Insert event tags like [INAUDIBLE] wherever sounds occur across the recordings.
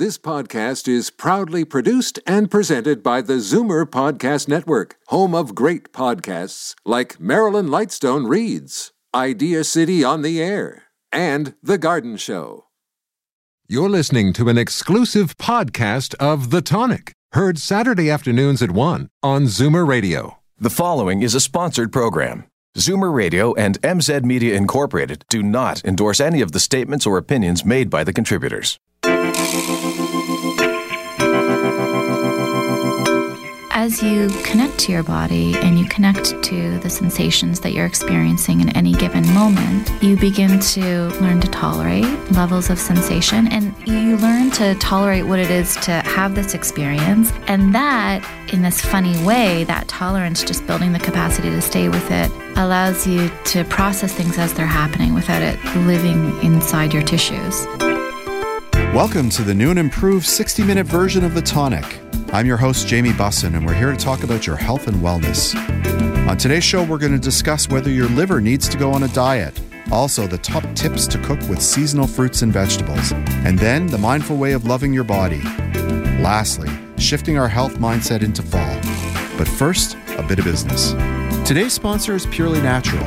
This podcast is proudly produced and presented by the Zoomer Podcast Network, home of great podcasts like Marilyn Lightstone Reads, Idea City on the Air, and The Garden Show. You're listening to an exclusive podcast of The Tonic, heard Saturday afternoons at 1 on Zoomer Radio. The following is a sponsored program. Zoomer Radio and MZ Media Incorporated do not endorse any of the statements or opinions made by the contributors. As you connect to your body and you connect to the sensations that you're experiencing in any given moment, you begin to learn to tolerate levels of sensation and you learn to tolerate what it is to have this experience. And that, in this funny way, that tolerance, just building the capacity to stay with it, allows you to process things as they're happening without it living inside your tissues. Welcome to the new and improved 60 minute version of The Tonic. I'm your host, Jamie Bussin, and we're here to talk about your health and wellness. On today's show, we're going to discuss whether your liver needs to go on a diet, also the top tips to cook with seasonal fruits and vegetables, and then the mindful way of loving your body. Lastly, shifting our health mindset into fall. But first, a bit of business. Today's sponsor is Purely Natural.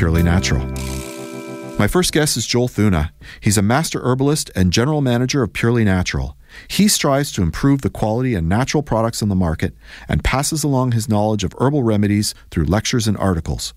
Purely natural. My first guest is Joel Thuna. He's a master herbalist and general manager of Purely Natural. He strives to improve the quality and natural products on the market and passes along his knowledge of herbal remedies through lectures and articles.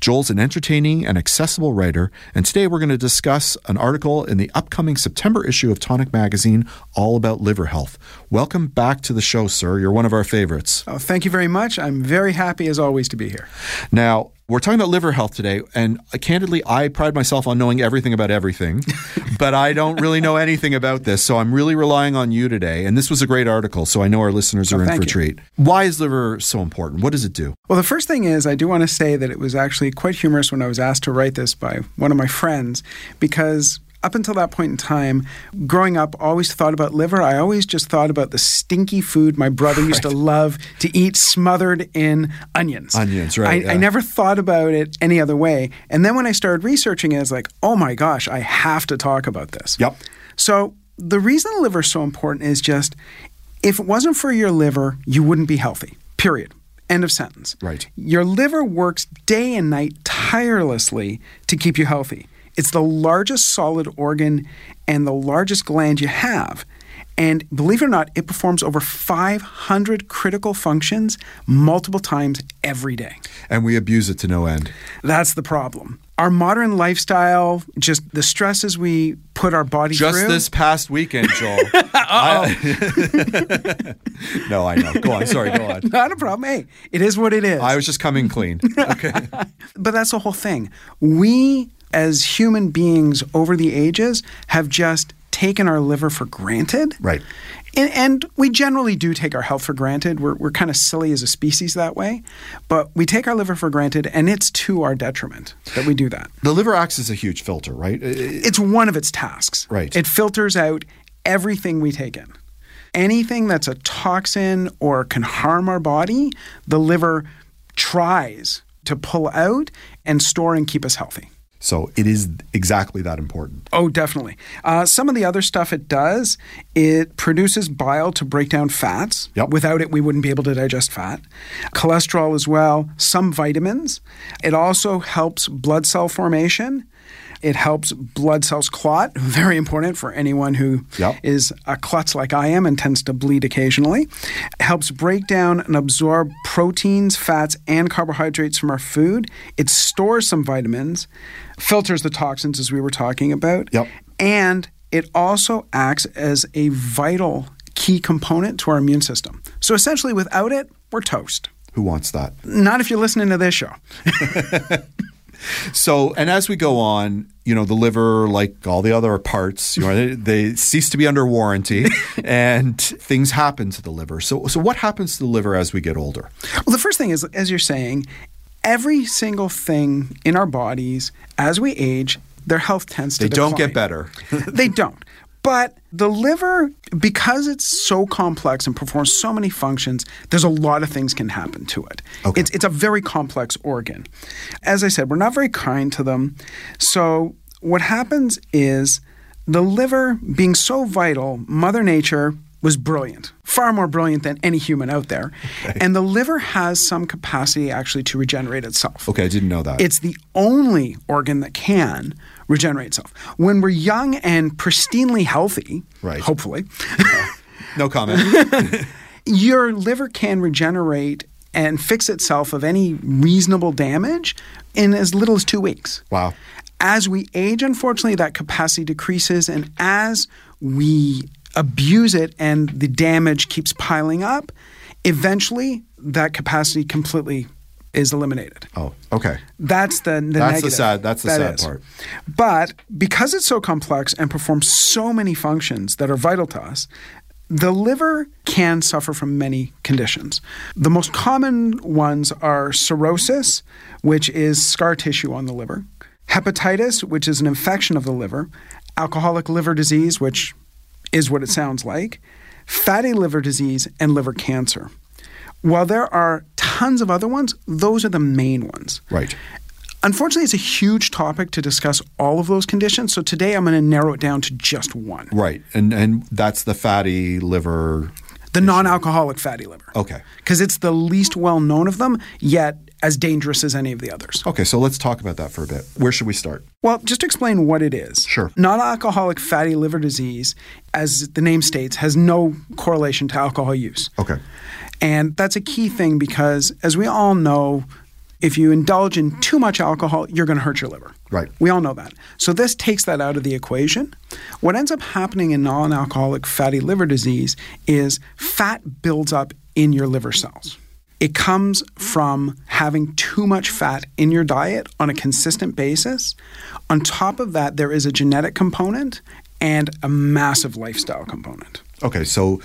Joel's an entertaining and accessible writer, and today we're going to discuss an article in the upcoming September issue of Tonic Magazine all about liver health. Welcome back to the show, sir. You're one of our favorites. Oh, thank you very much. I'm very happy, as always, to be here. Now, we're talking about liver health today, and uh, candidly, I pride myself on knowing everything about everything, [LAUGHS] but I don't really know anything about this. So I'm really relying on you today. And this was a great article, so I know our listeners are Oh, in for thank a treat. Why is liver so important? What does it do? Well, the first thing is, I do want to say that it was actually quite humorous when I was asked to write this by one of my friends because. Up until that point in time, growing up, always thought about liver. I always just thought about the stinky food my brother used to love to eat, smothered in onions. Onions, right, I, I never thought about it any other way. And then when I started researching it, it's like, oh my gosh, I have to talk about this. Yep. So the reason the liver is so important is just if it wasn't for your liver, you wouldn't be healthy. Period. End of sentence. Right. Your liver works day and night tirelessly to keep you healthy. It's the largest solid organ and the largest gland you have. And believe it or not, it performs over 500 critical functions multiple times every day. And we abuse it to no end. That's the problem. Our modern lifestyle, just the stresses we put our body Just through. this past weekend, Joel. [LAUGHS] I- [LAUGHS] no, I know. Go on. Sorry, go on. Not a problem. Hey, it is what it is. I was just coming clean. Okay. [LAUGHS] but that's the whole thing. We, as human beings over the ages, have just taken our liver for granted. Right. And, and we generally do take our health for granted. We're, we're kind of silly as a species that way. But we take our liver for granted, and it's to our detriment that we do that. The liver acts as a huge filter, right? It- it- It's one of its tasks. Right. It filters out everything we take in. Anything that's a toxin or can harm our body, the liver tries to pull out and store and keep us healthy. So it is exactly that important. Oh, definitely. Uh, some of the other stuff it does, it produces bile to break down fats. Yep. Without it, we wouldn't be able to digest fat. Cholesterol as well, some vitamins. It also helps blood cell formation. It helps blood cells clot, very important for anyone who is Yep. a klutz like I am and tends to bleed occasionally. It helps break down and absorb proteins, fats, and carbohydrates from our food. It stores some vitamins, filters the toxins, as we were talking about. Yep. And it also acts as a vital key component to our immune system. So essentially, without it, we're toast. Who wants that? Not if you're listening to this show. [LAUGHS] So, and as we go on, you know, the liver, like all the other parts, you know, they, they cease to be under warranty, [LAUGHS] and things happen to the liver. So, so what happens to the liver as we get older? Well, the first thing is, as you're saying, every single thing in our bodies as we age, their health tends to They don't get better. they don't. But the liver, because it's so complex and performs so many functions, there's a lot of things can happen to it. Okay. It's, it's a very complex organ. As I said, we're not very kind to them. So what happens is the liver, being so vital, Mother Nature was brilliant, far more brilliant than any human out there. Okay. And the liver has some capacity actually to regenerate itself. Okay, I didn't know that. It's the only organ that can regenerate itself. When we're young and pristinely healthy, Right. hopefully, no comment. [LAUGHS] your liver can regenerate and fix itself of any reasonable damage in as little as two weeks. wow. As we age, unfortunately, that capacity decreases, and as we abuse it and the damage keeps piling up, eventually that capacity completely is eliminated. Oh, okay. That's the, the That's the sad- that's the That sad is. part. But because it's so complex and performs so many functions that are vital to us, the liver can suffer from many conditions. The most common ones are cirrhosis, which is scar tissue on the liver, hepatitis, which is an infection of the liver, alcoholic liver disease, which is what it sounds like, fatty liver disease, and liver cancer. While there are tons of other ones, those are the main ones. Right. Unfortunately, it's a huge topic to discuss all of those conditions. So today I'm going to narrow it down to just one Right. And and that's the fatty liver. the non alcoholic fatty liver. Okay. Because it's the least well known of them, yet as dangerous as any of the others. Okay, so let's talk about that for a bit. Where should we start? Well, just to explain what it is. Sure. Non alcoholic fatty liver disease, as the name states, has no correlation to alcohol use. Okay. And that's a key thing because, as we all know, if you indulge in too much alcohol, you're going to hurt your liver. Right. We all know that. So this takes that out of the equation. What ends up happening in non alcoholic fatty liver disease is fat builds up in your liver cells. It comes from having too much fat in your diet on a consistent basis. On top of that, there is a genetic component and a massive lifestyle component. Okay, so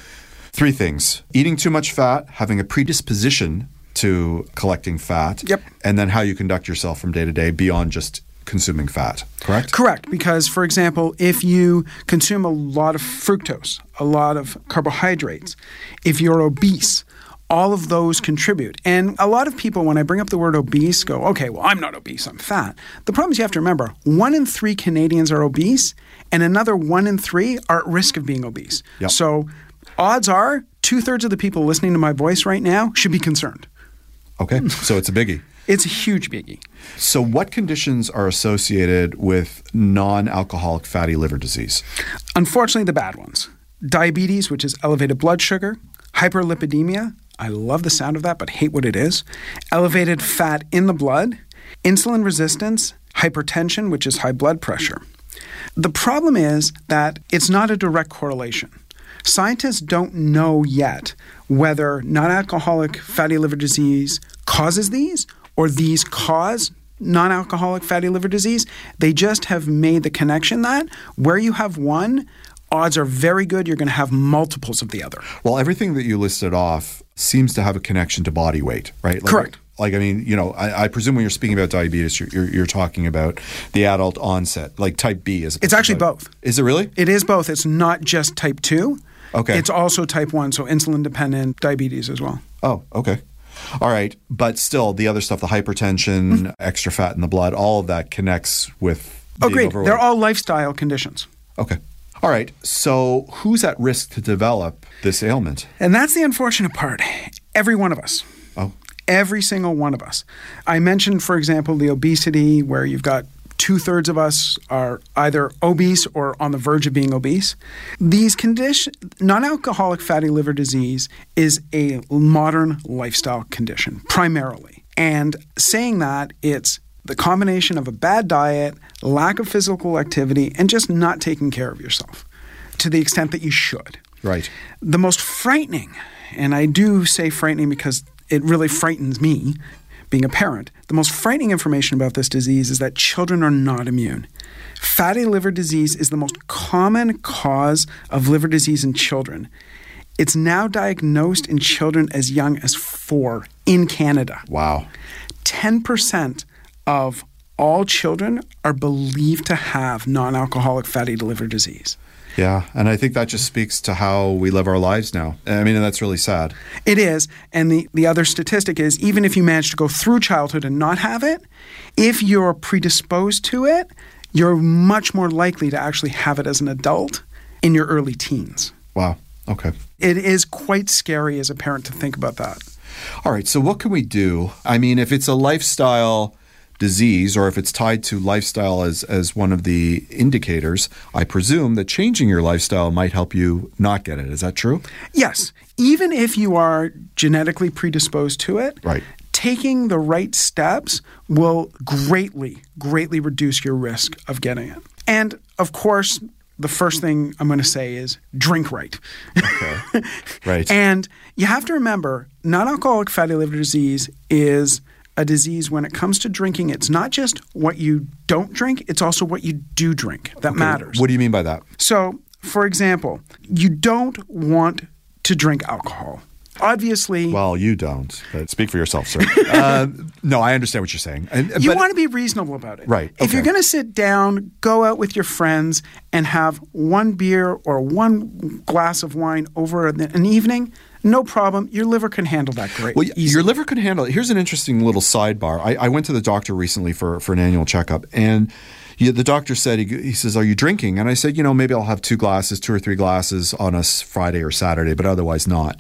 three things eating too much fat, having a predisposition to collecting fat, Yep. and then how you conduct yourself from day to day beyond just consuming fat, correct? Correct, because for example, if you consume a lot of fructose, a lot of carbohydrates, if you're obese, all of those contribute. And a lot of people, when I bring up the word obese, go, okay, well, I'm not obese, I'm fat. The problem is you have to remember one in three Canadians are obese, and another one in three are at risk of being obese. Yep. So odds are two thirds of the people listening to my voice right now should be concerned. Okay, so it's a biggie. [LAUGHS] It's a huge biggie. So, what conditions are associated with non alcoholic fatty liver disease? Unfortunately, the bad ones diabetes, which is elevated blood sugar, hyperlipidemia. I love the sound of that, but hate what it is. Elevated fat in the blood, insulin resistance, hypertension, which is high blood pressure. The problem is that it's not a direct correlation. Scientists don't know yet whether non alcoholic fatty liver disease causes these or these cause non alcoholic fatty liver disease. They just have made the connection that where you have one, odds are very good you're going to have multiples of the other. Well, everything that you listed off seems to have a connection to body weight, right? Like, Correct. Like, I mean, you know, I, I presume when you're speaking about diabetes, you're, you're, you're talking about the adult onset, like type B. Is It's actually both. Is it really? It is both. It's not just type 2. Okay. It's also type 1, so insulin dependent diabetes as well. Oh, okay. All right. But still, the other stuff, the hypertension, mm-hmm. extra fat in the blood, all of that connects with. Oh, great. overweight. They're all lifestyle conditions. Okay. All right. So, who's at risk to develop this ailment? And that's the unfortunate part. Every one of us. Oh, Every single one of us. I mentioned, for example, the obesity, where you've got two thirds of us are either obese or on the verge of being obese. These condition, non-alcoholic fatty liver disease is a modern lifestyle condition primarily. And saying that, it's the combination of a bad diet, lack of physical activity, and just not taking care of yourself to the extent that you should. right. The most frightening, and I do say frightening because it really frightens me, being a parent, the most frightening information about this disease is that children are not immune. Fatty liver disease is the most common cause of liver disease in children. It's now diagnosed in children as young as four in Canada. Wow. 10% of all children are believed to have non alcoholic fatty liver disease. Yeah, and I think that just speaks to how we live our lives now. I mean, that's really sad. It is. And the, the other statistic is even if you manage to go through childhood and not have it, if you're predisposed to it, you're much more likely to actually have it as an adult in your early teens. Wow. Okay. It is quite scary as a parent to think about that. All right. So, what can we do? I mean, if it's a lifestyle disease or if it's tied to lifestyle as, as one of the indicators, I presume that changing your lifestyle might help you not get it. Is that true? Yes. Even if you are genetically predisposed to it, Right. taking the right steps will greatly, greatly reduce your risk of getting it. And of course, the first thing I'm going to say is drink right. Okay. [LAUGHS] Right. And you have to remember non alcoholic fatty liver disease is a disease when it comes to drinking. It's not just what you don't drink, it's also what you do drink that matters. what do you mean by that? So, for example, you don't want to drink alcohol. Obviously, Well, you don't. But speak for yourself, sir. uh, [LAUGHS] no, I understand what you're saying. And, you but- want to be reasonable about it. Right, If you're going to sit down, go out with your friends, and have one beer or one glass of wine over an evening, no problem. Your liver can handle that great. Well, easily. your liver can handle it. Here's an interesting little sidebar. I, I went to the doctor recently for, for an annual checkup, and he, the doctor said, he, he says, Are you drinking? And I said, You know, maybe I'll have two glasses, two or three glasses on a Friday or Saturday, but otherwise not.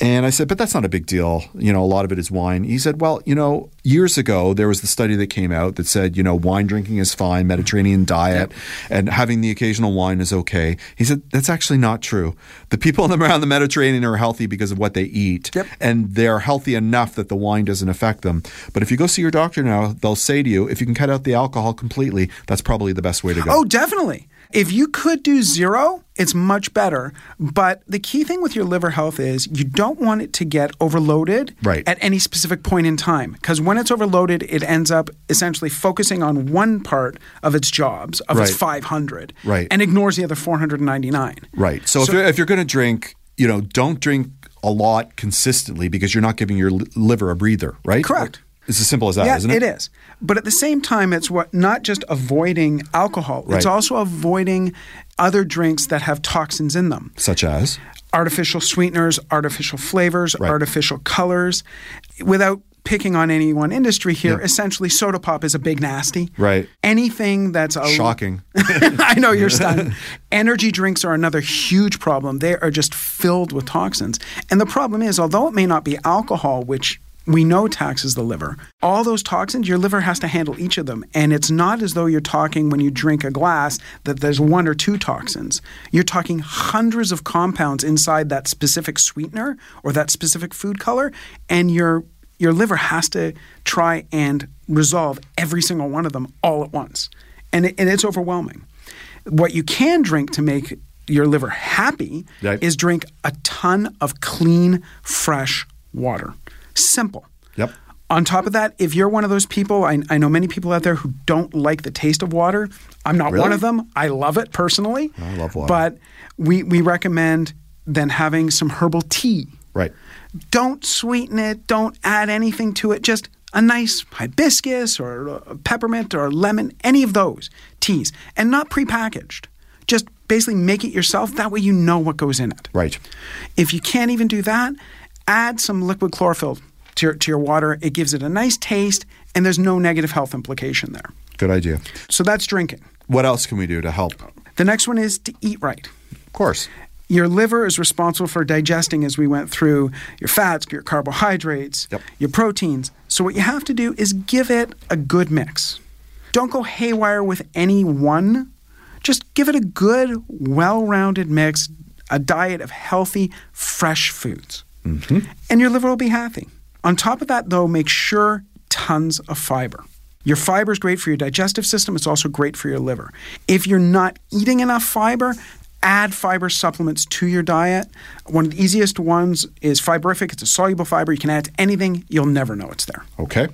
And I said, But that's not a big deal. You know, a lot of it is wine. He said, Well, you know, years ago, there was the study that came out that said, you know, wine drinking is fine, Mediterranean diet, and having the occasional wine is okay. He said, That's actually not true. The people [LAUGHS] around the Mediterranean are healthy because of what they eat Yep. and they're healthy enough that the wine doesn't affect them. But if you go see your doctor now, they'll say to you, if you can cut out the alcohol completely, that's probably the best way to go. Oh, definitely. If you could do zero, it's much better. But the key thing with your liver health is you don't want it to get overloaded Right. at any specific point in time. Because when it's overloaded, it ends up essentially focusing on one part of its jobs, of its 500, Right. and ignores the other 499. right. So, if you're, if you're going to drink, you know, don't drink a lot consistently because you're not giving your liver a breather, right? Correct. It's as simple as that, yeah, not it? it is. But at the same time, it's what not just avoiding alcohol. Right. It's also avoiding other drinks that have toxins in them. Such as? artificial sweeteners, artificial flavors, Right. artificial colors. Without picking on any one industry here, Yeah. essentially soda pop is a big nasty. Right. Anything that's a Shocking. [LAUGHS] I know you're stunned. [LAUGHS] Energy drinks are another huge problem. They are just filled with toxins. And the problem is, although it may not be alcohol, which we know taxes the liver, all those toxins, your liver has to handle each of them. And it's not as though you're talking when you drink a glass that there's one or two toxins. You're talking hundreds of compounds inside that specific sweetener or that specific food color. And your your liver has to try and resolve every single one of them all at once. And, it, and it's overwhelming. What you can drink to make your liver happy Right. is drink a ton of clean, fresh water. Simple. Yep. On top of that, if you're one of those people, I, I know many people out there who don't like the taste of water. I'm not Really? one of them. I love it personally. I love water. But we, we recommend then having some herbal tea. Right. Don't sweeten it. Don't add anything to it. Just a nice hibiscus or peppermint or lemon, any of those teas, and not prepackaged. Just basically make it yourself. That way you know what goes in it. Right. If you can't even do that, add some liquid chlorophyll to your, to your water. It gives it a nice taste, and there's no negative health implication there. Good idea. So that's drinking. What else can we do to help? The next one is to eat right. Of course. Your liver is responsible for digesting, as we went through, your fats, your carbohydrates, Yep. your proteins. So, what you have to do is give it a good mix. Don't go haywire with any one. Just give it a good, well rounded mix, a diet of healthy, fresh foods. Mm-hmm. And your liver will be happy. On top of that, though, make sure tons of fiber. Your fiber is great for your digestive system, it's also great for your liver. If you're not eating enough fiber, add fiber supplements to your diet. One of the easiest ones is Fiberific. It's a soluble fiber. You can add to anything. You'll never know it's there. Okay.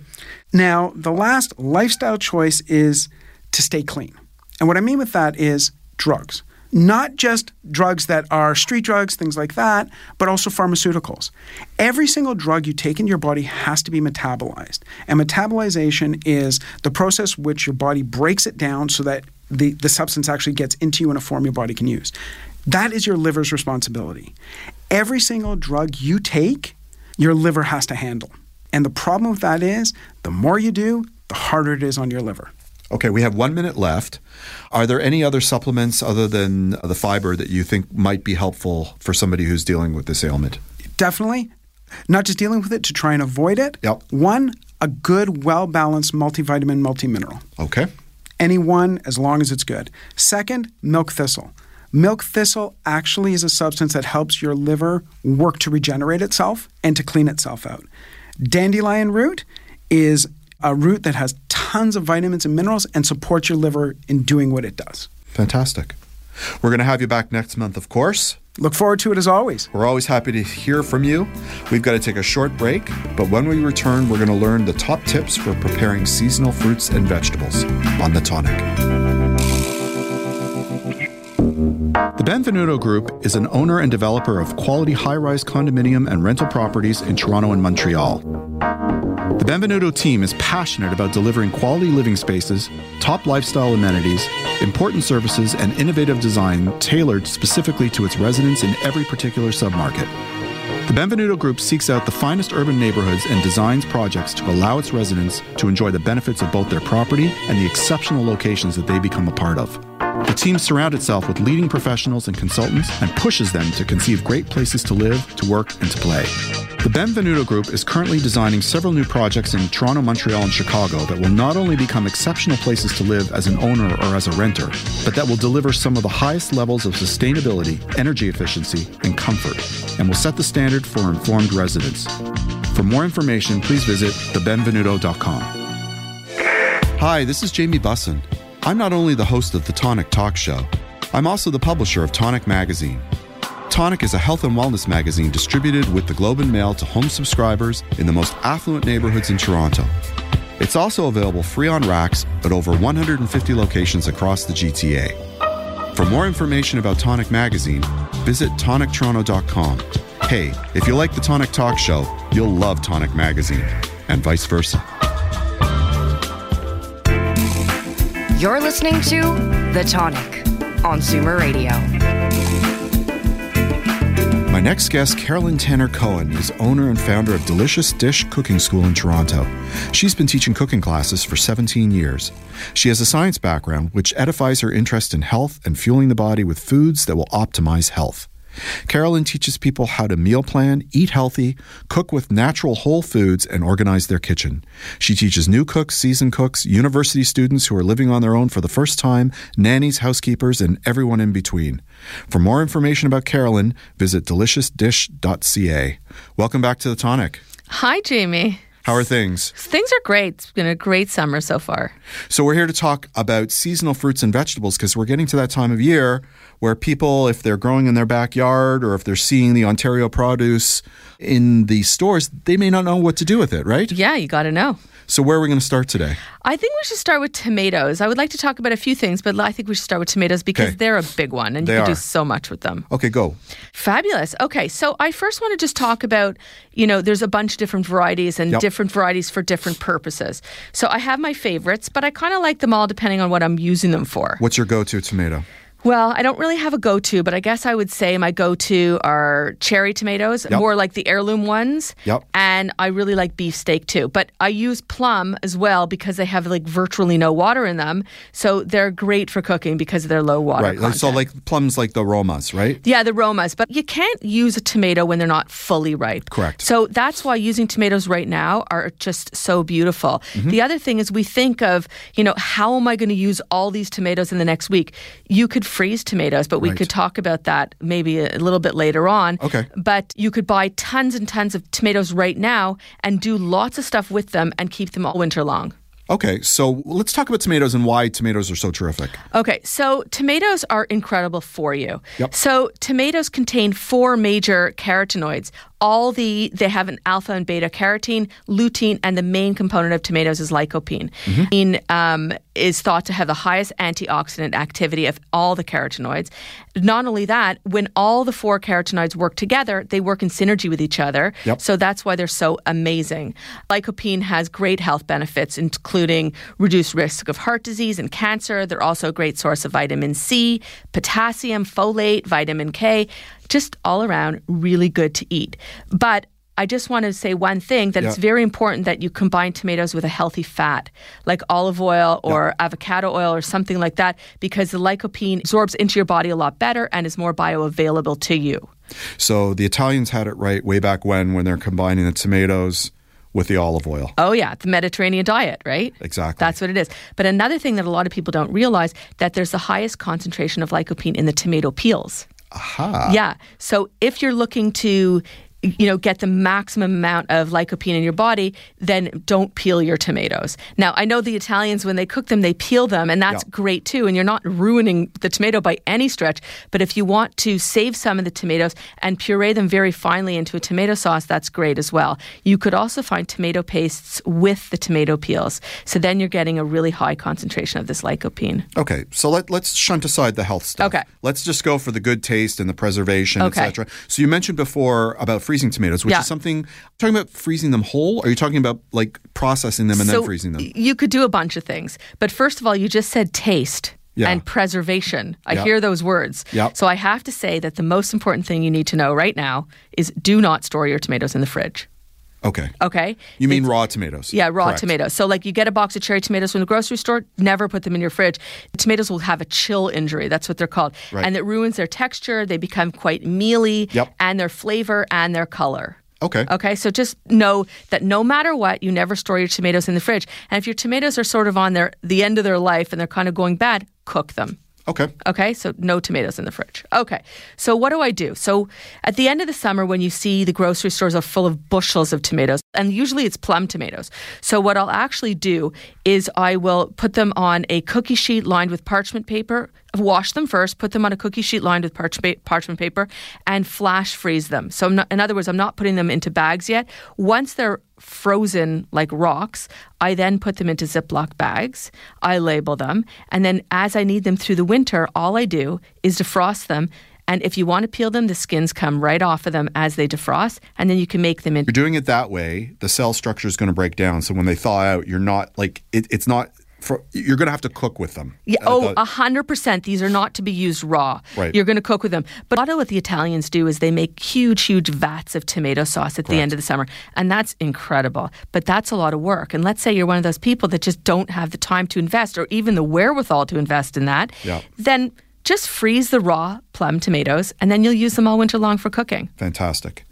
Now, the last lifestyle choice is to stay clean. And what I mean with that is drugs. Not just drugs that are street drugs, things like that, but also pharmaceuticals. Every single drug you take into your body has to be metabolized. And metabolization is the process which your body breaks it down so that the, the substance actually gets into you in a form your body can use. That is your liver's responsibility. Every single drug you take, your liver has to handle. And the problem with that is the more you do, the harder it is on your liver. Okay, we have one minute left. Are there any other supplements other than the fiber that you think might be helpful for somebody who's dealing with this ailment? Definitely, not just dealing with it to try and avoid it. Yep. One, a good, well balanced multivitamin, multimineral. Okay. Any one, as long as it's good. Second, milk thistle. Milk thistle actually is a substance that helps your liver work to regenerate itself and to clean itself out. Dandelion root is a root that has tons of vitamins and minerals and support your liver in doing what it does. Fantastic. We're going to have you back next month, of course. Look forward to it as always. We're always happy to hear from you. We've got to take a short break, but when we return, we're going to learn the top tips for preparing seasonal fruits and vegetables on the tonic. The Benvenuto Group is an owner and developer of quality high rise condominium and rental properties in Toronto and Montreal. The Benvenuto team is passionate about delivering quality living spaces, top lifestyle amenities, important services, and innovative design tailored specifically to its residents in every particular submarket. The Benvenuto Group seeks out the finest urban neighborhoods and designs projects to allow its residents to enjoy the benefits of both their property and the exceptional locations that they become a part of. The team surrounds itself with leading professionals and consultants and pushes them to conceive great places to live, to work, and to play. The Benvenuto Group is currently designing several new projects in Toronto, Montreal, and Chicago that will not only become exceptional places to live as an owner or as a renter, but that will deliver some of the highest levels of sustainability, energy efficiency, and comfort, and will set the standard for informed residents. For more information, please visit thebenvenuto.com. Hi, this is Jamie Bussin. I'm not only the host of the Tonic Talk Show, I'm also the publisher of Tonic Magazine. Tonic is a health and wellness magazine distributed with the Globe and Mail to home subscribers in the most affluent neighborhoods in Toronto. It's also available free on racks at over 150 locations across the GTA. For more information about Tonic Magazine, visit tonictoronto.com. Hey, if you like the Tonic Talk Show, you'll love Tonic Magazine, and vice versa. You're listening to The Tonic on Zoomer Radio. My next guest, Carolyn Tanner Cohen, is owner and founder of Delicious Dish Cooking School in Toronto. She's been teaching cooking classes for 17 years. She has a science background, which edifies her interest in health and fueling the body with foods that will optimize health. Carolyn teaches people how to meal plan, eat healthy, cook with natural whole foods, and organize their kitchen. She teaches new cooks, seasoned cooks, university students who are living on their own for the first time, nannies, housekeepers, and everyone in between. For more information about Carolyn, visit deliciousdish.ca. Welcome back to the Tonic. Hi, Jamie. How are things? Things are great. It's been a great summer so far. So, we're here to talk about seasonal fruits and vegetables because we're getting to that time of year where people, if they're growing in their backyard or if they're seeing the Ontario produce in the stores, they may not know what to do with it, right? Yeah, you got to know. So, where are we going to start today? I think we should start with tomatoes. I would like to talk about a few things, but I think we should start with tomatoes because Okay. they're a big one and They you can are. do so much with them. Okay, go. Fabulous. Okay, so I first want to just talk about, you know, there's a bunch of different varieties and Yep. different varieties for different purposes. So I have my favorites, but I kind of like them all depending on what I'm using them for. What's your go to tomato? Well, I don't really have a go to, but I guess I would say my go to are cherry tomatoes, Yep. more like the heirloom ones. Yep. And I really like beef steak too. But I use plum as well because they have like virtually no water in them. So they're great for cooking because of their low water. right. Like, so, like plums, like the Romas, right? Yeah, the Romas, but you can't use a tomato when they're not fully ripe. Correct. So that's why using tomatoes right now are just so beautiful. Mm-hmm. The other thing is we think of, you know, how am I going to use all these tomatoes in the next week? You could freeze tomatoes, but we Right. could talk about that maybe a little bit later on. Okay. But you could buy tons and tons of tomatoes right now and do lots of stuff with them and keep them all winter long. Okay, so let's talk about tomatoes and why tomatoes are so terrific. Okay, so tomatoes are incredible for you. Yep. So tomatoes contain four major carotenoids. All the they have an alpha and beta carotene, lutein, and the main component of tomatoes is lycopene. In, um, is thought to have the highest antioxidant activity of all the carotenoids. Not only that, when all the four carotenoids work together, they work in synergy with each other. Yep. So that's why they're so amazing. Lycopene has great health benefits, including reduced risk of heart disease and cancer. They're also a great source of vitamin C, potassium, folate, vitamin K, just all around really good to eat. But I just want to say one thing that it's very important that you combine tomatoes with a healthy fat, like olive oil or avocado oil or something like that, because the lycopene absorbs into your body a lot better and is more bioavailable to you. So the Italians had it right way back when when they're combining the tomatoes with the olive oil. Oh yeah, the Mediterranean diet, right? Exactly. That's what it is. But another thing that a lot of people don't realize that there's the highest concentration of lycopene in the tomato peels. Aha. Yeah. So if you're looking to you know get the maximum amount of lycopene in your body then don't peel your tomatoes now i know the italians when they cook them they peel them and that's Yeah. great too and you're not ruining the tomato by any stretch but if you want to save some of the tomatoes and puree them very finely into a tomato sauce that's great as well you could also find tomato pastes with the tomato peels so then you're getting a really high concentration of this lycopene Okay, so let, let's shunt aside the health stuff. Okay. Let's just go for the good taste and the preservation, Okay. etc. So you mentioned before about freezing tomatoes, which Yeah. is something talking about freezing them whole. Or are you talking about like processing them and so then freezing them? You could do a bunch of things. But first of all, you just said taste. Yeah. And preservation. I hear those words. So I have to say that the most important thing you need to know right now is do not store your tomatoes in the fridge. Okay. Okay? You mean It's- raw tomatoes? Yeah, raw Correct. tomatoes. So, like, you get a box of cherry tomatoes from the grocery store, never put them in your fridge. Tomatoes will have a chill injury. That's what they're called. Right. And it ruins their texture. They become quite mealy Yep. and their flavor and their color. Okay. Okay, so just know that no matter what, you never store your tomatoes in the fridge. And if your tomatoes are sort of on their the end of their life and they're kind of going bad, cook them. Okay. Okay, so no tomatoes in the fridge. Okay, so what do I do? So at the end of the summer, when you see the grocery stores are full of bushels of tomatoes, and usually it's plum tomatoes. So what I'll actually do is I will put them on a cookie sheet lined with parchment paper. Wash them first, put them on a cookie sheet lined with parchment paper, and flash freeze them. So, not, in other words, I'm not putting them into bags yet. Once they're frozen like rocks, I then put them into Ziploc bags. I label them. And then as I need them through the winter, all I do is defrost them. And if you want to peel them, the skins come right off of them as they defrost. And then you can make them into. You're doing it that way. The cell structure is going to break down. So when they thaw out, you're not like it, it's not. For, you're going to have to cook with them. Yeah, Uh, oh, a hundred percent. These are not to be used raw. Right. You're going to cook with them. But a lot of what the Italians do is they make huge, huge vats of tomato sauce at the end of the summer, and that's incredible. But that's a lot of work. And let's say you're one of those people that just don't have the time to invest, or even the wherewithal to invest in that. Yeah. Then just freeze the raw plum tomatoes, and then you'll use them all winter long for cooking. Fantastic.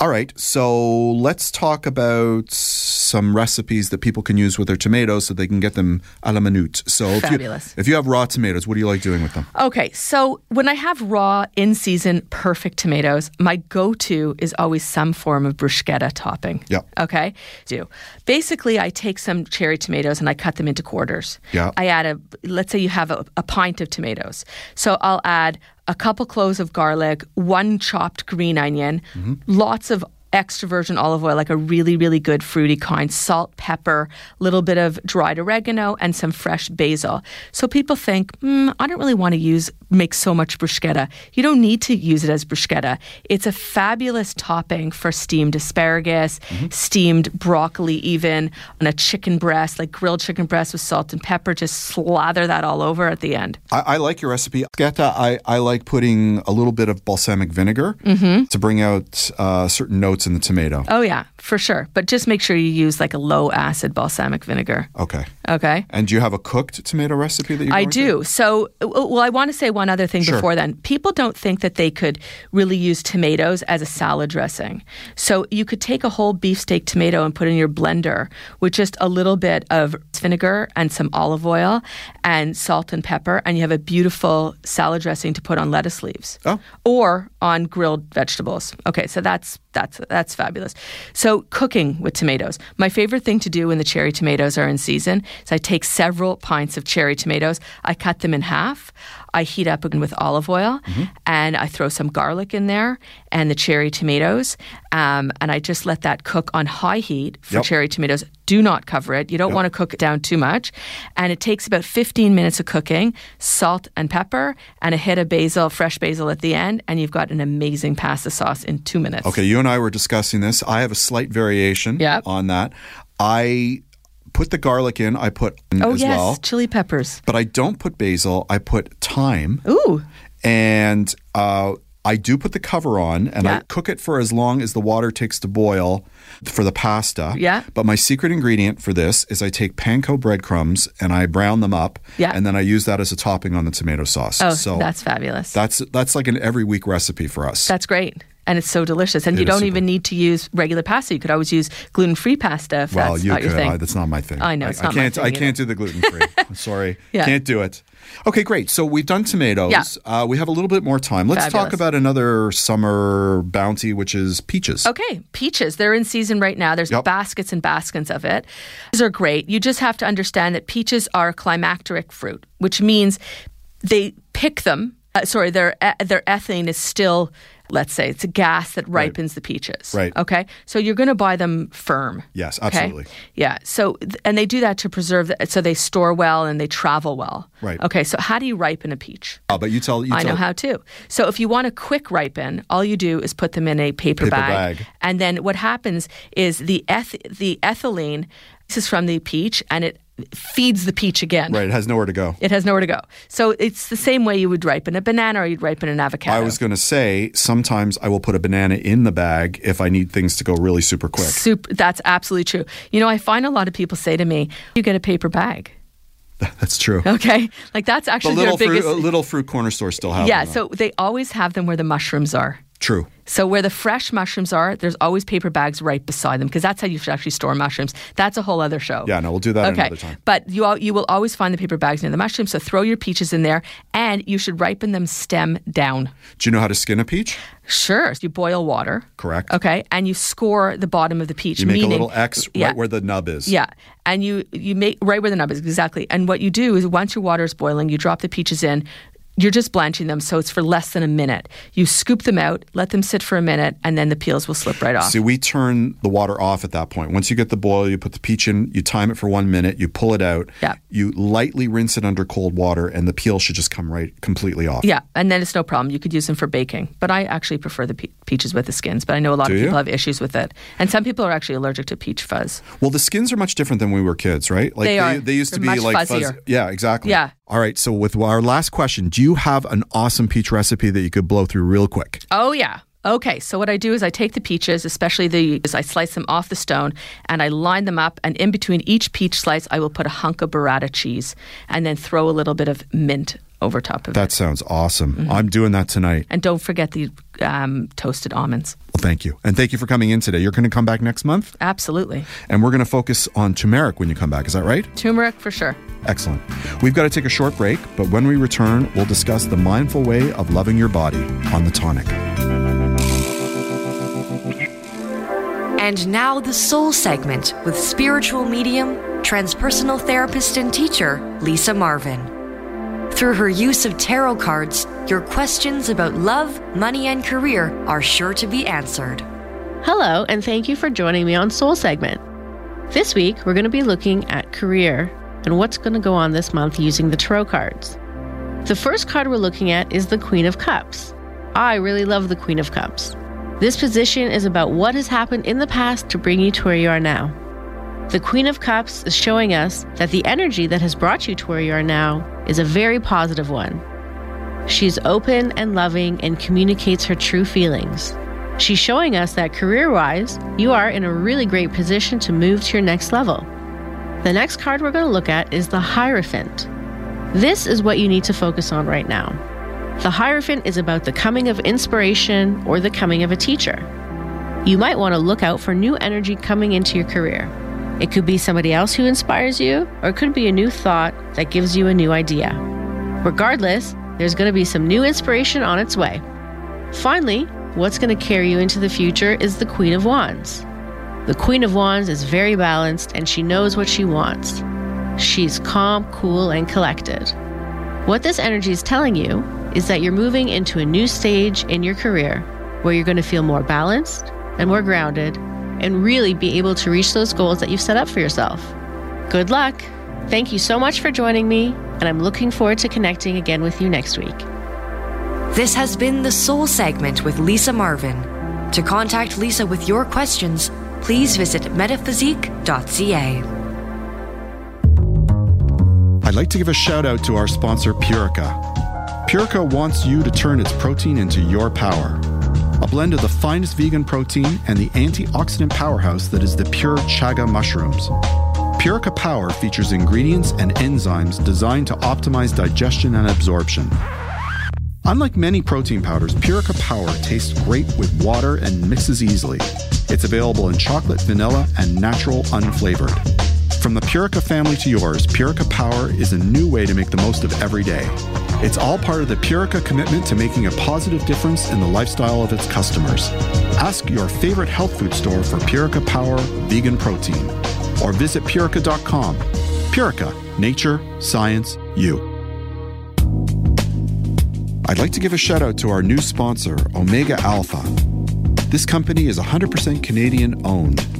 All right, so let's talk about some recipes that people can use with their tomatoes so they can get them a la minute. So if Fabulous. you if you have raw tomatoes, what do you like doing with them? Okay, so when I have raw, in season, perfect tomatoes, my go to is always some form of bruschetta topping. Yep. Okay, do. Basically, I take some cherry tomatoes and I cut them into quarters. Yeah. I add a, let's say you have a, a pint of tomatoes. So I'll add a couple cloves of garlic, one chopped green onion, mm-hmm. lots of extra virgin olive oil, like a really, really good fruity kind, salt, pepper, little bit of dried oregano, and some fresh basil. So people think, mm, I don't really want to use make so much bruschetta. You don't need to use it as bruschetta. It's a fabulous topping for steamed asparagus, steamed broccoli, even on a chicken breast, like grilled chicken breast with salt and pepper. Just slather that all over at the end. I, I like your recipe. Bruschetta, I, I like putting a little bit of balsamic vinegar Mm-hmm. to bring out uh, certain notes in the tomato. Oh yeah, for sure. But just make sure you use like a low acid balsamic vinegar. Okay. Okay. And do you have a cooked tomato recipe that you do? I do. So, well, I want to say one other thing Sure. before then. People don't think that they could really use tomatoes as a salad dressing. So, you could take a whole beefsteak tomato and put it in your blender with just a little bit of vinegar and some olive oil and salt and pepper, and you have a beautiful salad dressing to put on lettuce leaves. Oh. Or on grilled vegetables. Okay, so that's that's that's fabulous. So cooking with tomatoes. My favorite thing to do when the cherry tomatoes are in season is I take several pints of cherry tomatoes, I cut them in half, I heat up with olive oil, Mm-hmm. and I throw some garlic in there and the cherry tomatoes, um, and I just let that cook on high heat for Yep. cherry tomatoes. Do not cover it. You don't want to cook it down too much, and it takes about 15 minutes of cooking. Salt and pepper, and a hit of basil, fresh basil at the end, and you've got an amazing pasta sauce in two minutes. Okay, you and I were discussing this. I have a slight variation Yep. on that. I put the garlic in, I put Oh as yes, well, chili peppers. but I don't put basil. I put thyme, Ooh, and uh, I do put the cover on, and I cook it for as long as the water takes to boil for the pasta. Yeah. But my secret ingredient for this is I take panko breadcrumbs and I brown them up, Yeah. and then I use that as a topping on the tomato sauce. oh, so that's fabulous. that's that's like an every week recipe for us. That's great. And it's so delicious. And It you don't super. even need to use regular pasta. You could always use gluten free pasta if Well, that's you not your could. thing. I, that's not my thing. I know, it's I, not my can't. thing I can't do the gluten free. [LAUGHS] I'm sorry. Yeah. Can't do it. Okay, great. So we've done tomatoes. Yeah. Uh, we have a little bit more time. Let's talk about another summer bounty, which is peaches. Okay, peaches. They're in season right now. There's Yep. baskets and baskets of it. These are great. You just have to understand that peaches are climacteric fruit, which means they pick them. Uh, sorry, their their ethylene is still, let's say, it's a gas that ripens the peaches. Right. Okay. So you're going to buy them firm. Yes, okay? absolutely. Yeah. So and they do that to preserve, the, so they store well and they travel well. Right. Okay. So how do you ripen a peach? Uh, but you tell. You I know how to. So if you want a quick ripen, all you do is put them in a paper, Paper bag, bag. and then what happens is the eth- the ethylene. This is from the peach, and it feeds the peach again. Right. It has nowhere to go. It has nowhere to go. So it's the same way you would ripen a banana or you'd ripen an avocado. I was going to say sometimes I will put a banana in the bag if I need things to go really super quick. Super, that's absolutely true. You know, I find a lot of people say to me, "You get a paper bag." [LAUGHS] That's true. Okay, like that's The actually little their fruit, biggest. uh, little fruit corner store still have. yeah, so they always have them where the mushrooms are. True. So where the fresh mushrooms are, there's always paper bags right beside them because that's how you should actually store mushrooms. That's a whole other show. Yeah, no, we'll do that okay. another time. But you all, you will always find the paper bags near the mushrooms. So throw your peaches in there, and you should ripen them stem down. Do you know how to skin a peach? Sure. You boil water. Correct. Okay, and you score the bottom of the peach. You make meaning, a little X yeah, right where the nub is. yeah, and you you make right where the nub is exactly. And what you do is once your water is boiling, you drop the peaches in. You're just blanching them, so it's for less than a minute. You scoop them out, let them sit for a minute, and then the peels will slip right off. See, we turn the water off at that point. Once you get the boil, you put the peach in, you time it for one minute, you pull it out, Yeah. you lightly rinse it under cold water, and the peel should just come right completely off. Yeah, and then it's no problem. You could use them for baking, but I actually prefer the pe- peaches with the skins. But I know a lot Do of you? people have issues with it, and some people are actually allergic to peach fuzz. Well, the skins are much different than when we were kids, right? Like They are. They used to They're be much like fuzz-. Yeah, exactly. Yeah. All right. So with our last question, do you have an awesome peach recipe that you could blow through real quick? Oh yeah. Okay, so what I do is I take the peaches, especially the, I slice them off the stone, and I line them up, and in between each peach slice, I will put a hunk of burrata cheese, and then throw a little bit of mint over top of That it. sounds awesome. Mm-hmm. I'm doing that tonight. And don't forget the um, toasted almonds. Well, thank you. And thank you for coming in today. You're going to come back next month, Absolutely, and we're going to focus on turmeric when you come back. Is that right? turmeric for sure. Excellent. We've got to take a short break, but when we return, we'll discuss the mindful way of loving your body on the tonic. And now the soul segment with spiritual medium, transpersonal therapist, and teacher, Lisa Marvin. Through her use of tarot cards, your questions about love, money, and career are sure to be answered. Hello, and thank you for joining me on Soul Segment. This week, we're going to be looking at career and what's going to go on this month using the tarot cards. The first card we're looking at is the Queen of Cups. I really love the Queen of Cups. This position is about what has happened in the past to bring you to where you are now. The Queen of Cups is showing us that the energy that has brought you to where you are now is a very positive one. She's open and loving and communicates her true feelings. She's showing us that career wise, you are in a really great position to move to your next level. The next card we're going to look at is the Hierophant. This is what you need to focus on right now. The Hierophant is about the coming of inspiration or the coming of a teacher. You might want to look out for new energy coming into your career. It could be somebody else who inspires you, or it could be a new thought that gives you a new idea. Regardless, there's going to be some new inspiration on its way. Finally, what's going to carry you into the future is the Queen of Wands. The Queen of Wands is very balanced and she knows what she wants. She's calm, cool, and collected. What this energy is telling you is that you're moving into a new stage in your career where you're going to feel more balanced and more grounded and really be able to reach those goals that you've set up for yourself. Good luck. Thank you so much for joining me, and I'm looking forward to connecting again with you next week. This has been the Soul segment with Lisa Marvin. To contact Lisa with your questions, please visit metaphysique.ca. I'd like to give a shout out to our sponsor, Purica. Purica wants you to turn its protein into your power. A blend of the finest vegan protein and the antioxidant powerhouse that is the pure chaga mushrooms. Purica Power features ingredients and enzymes designed to optimize digestion and absorption. Unlike many protein powders, Purica Power tastes great with water and mixes easily. It's available in chocolate, vanilla, and natural unflavored. From the Purica family to yours, Purica Power is a new way to make the most of every day. It's all part of the Purica commitment to making a positive difference in the lifestyle of its customers. Ask your favorite health food store for Purica Power vegan protein or visit purica.com. Purica, nature, science, you. I'd like to give a shout out to our new sponsor, Omega Alpha. This company is 100% Canadian owned.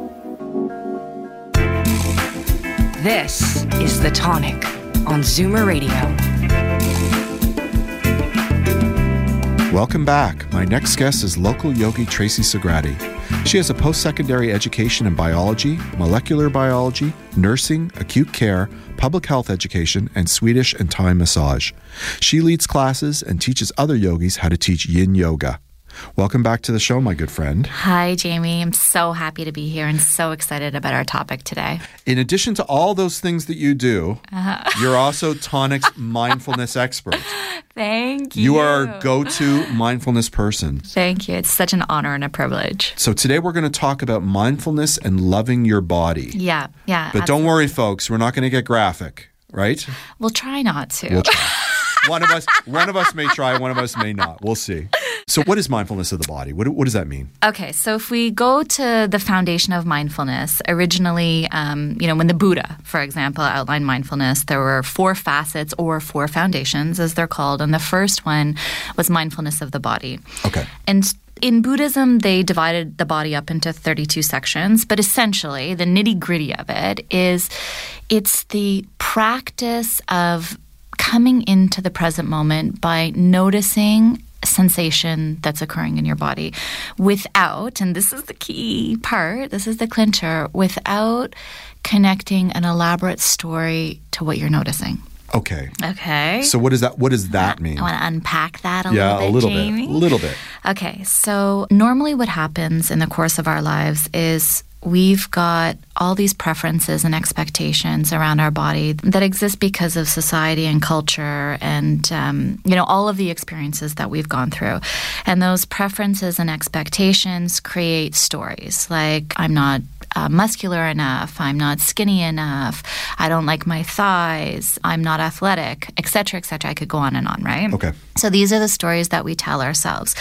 This is The Tonic on Zoomer Radio. Welcome back. My next guest is local yogi Tracy Sagrati. She has a post secondary education in biology, molecular biology, nursing, acute care, public health education, and Swedish and Thai massage. She leads classes and teaches other yogis how to teach yin yoga. Welcome back to the show, my good friend. Hi, Jamie. I'm so happy to be here and so excited about our topic today. In addition to all those things that you do, uh-huh. you're also [LAUGHS] Tonic's mindfulness expert. Thank you. You are our go to mindfulness person. Thank you. It's such an honor and a privilege. So, today we're going to talk about mindfulness and loving your body. Yeah, yeah. But don't worry, folks, we're not going to get graphic, right? We'll try not to. We'll try. [LAUGHS] one of us, one of us may try, one of us may not. We'll see. So, what is mindfulness of the body? What, what does that mean? Okay, so if we go to the foundation of mindfulness, originally, um, you know, when the Buddha, for example, outlined mindfulness, there were four facets or four foundations, as they're called. And the first one was mindfulness of the body. Okay. And in Buddhism, they divided the body up into 32 sections, but essentially, the nitty gritty of it is it's the practice of coming into the present moment by noticing sensation that's occurring in your body without, and this is the key part, this is the clincher, without connecting an elaborate story to what you're noticing. Okay. Okay. So, what does that? What does that mean? I want to unpack that a yeah, little bit. a little Jamie. bit. A little bit. Okay, so normally what happens in the course of our lives is we've got all these preferences and expectations around our body that exist because of society and culture and um, you know all of the experiences that we've gone through. And those preferences and expectations create stories. Like i'm not uh, muscular enough i'm not skinny enough i don't like my thighs i'm not athletic etc etc i could go on and on right Okay. so these are the stories that we tell ourselves.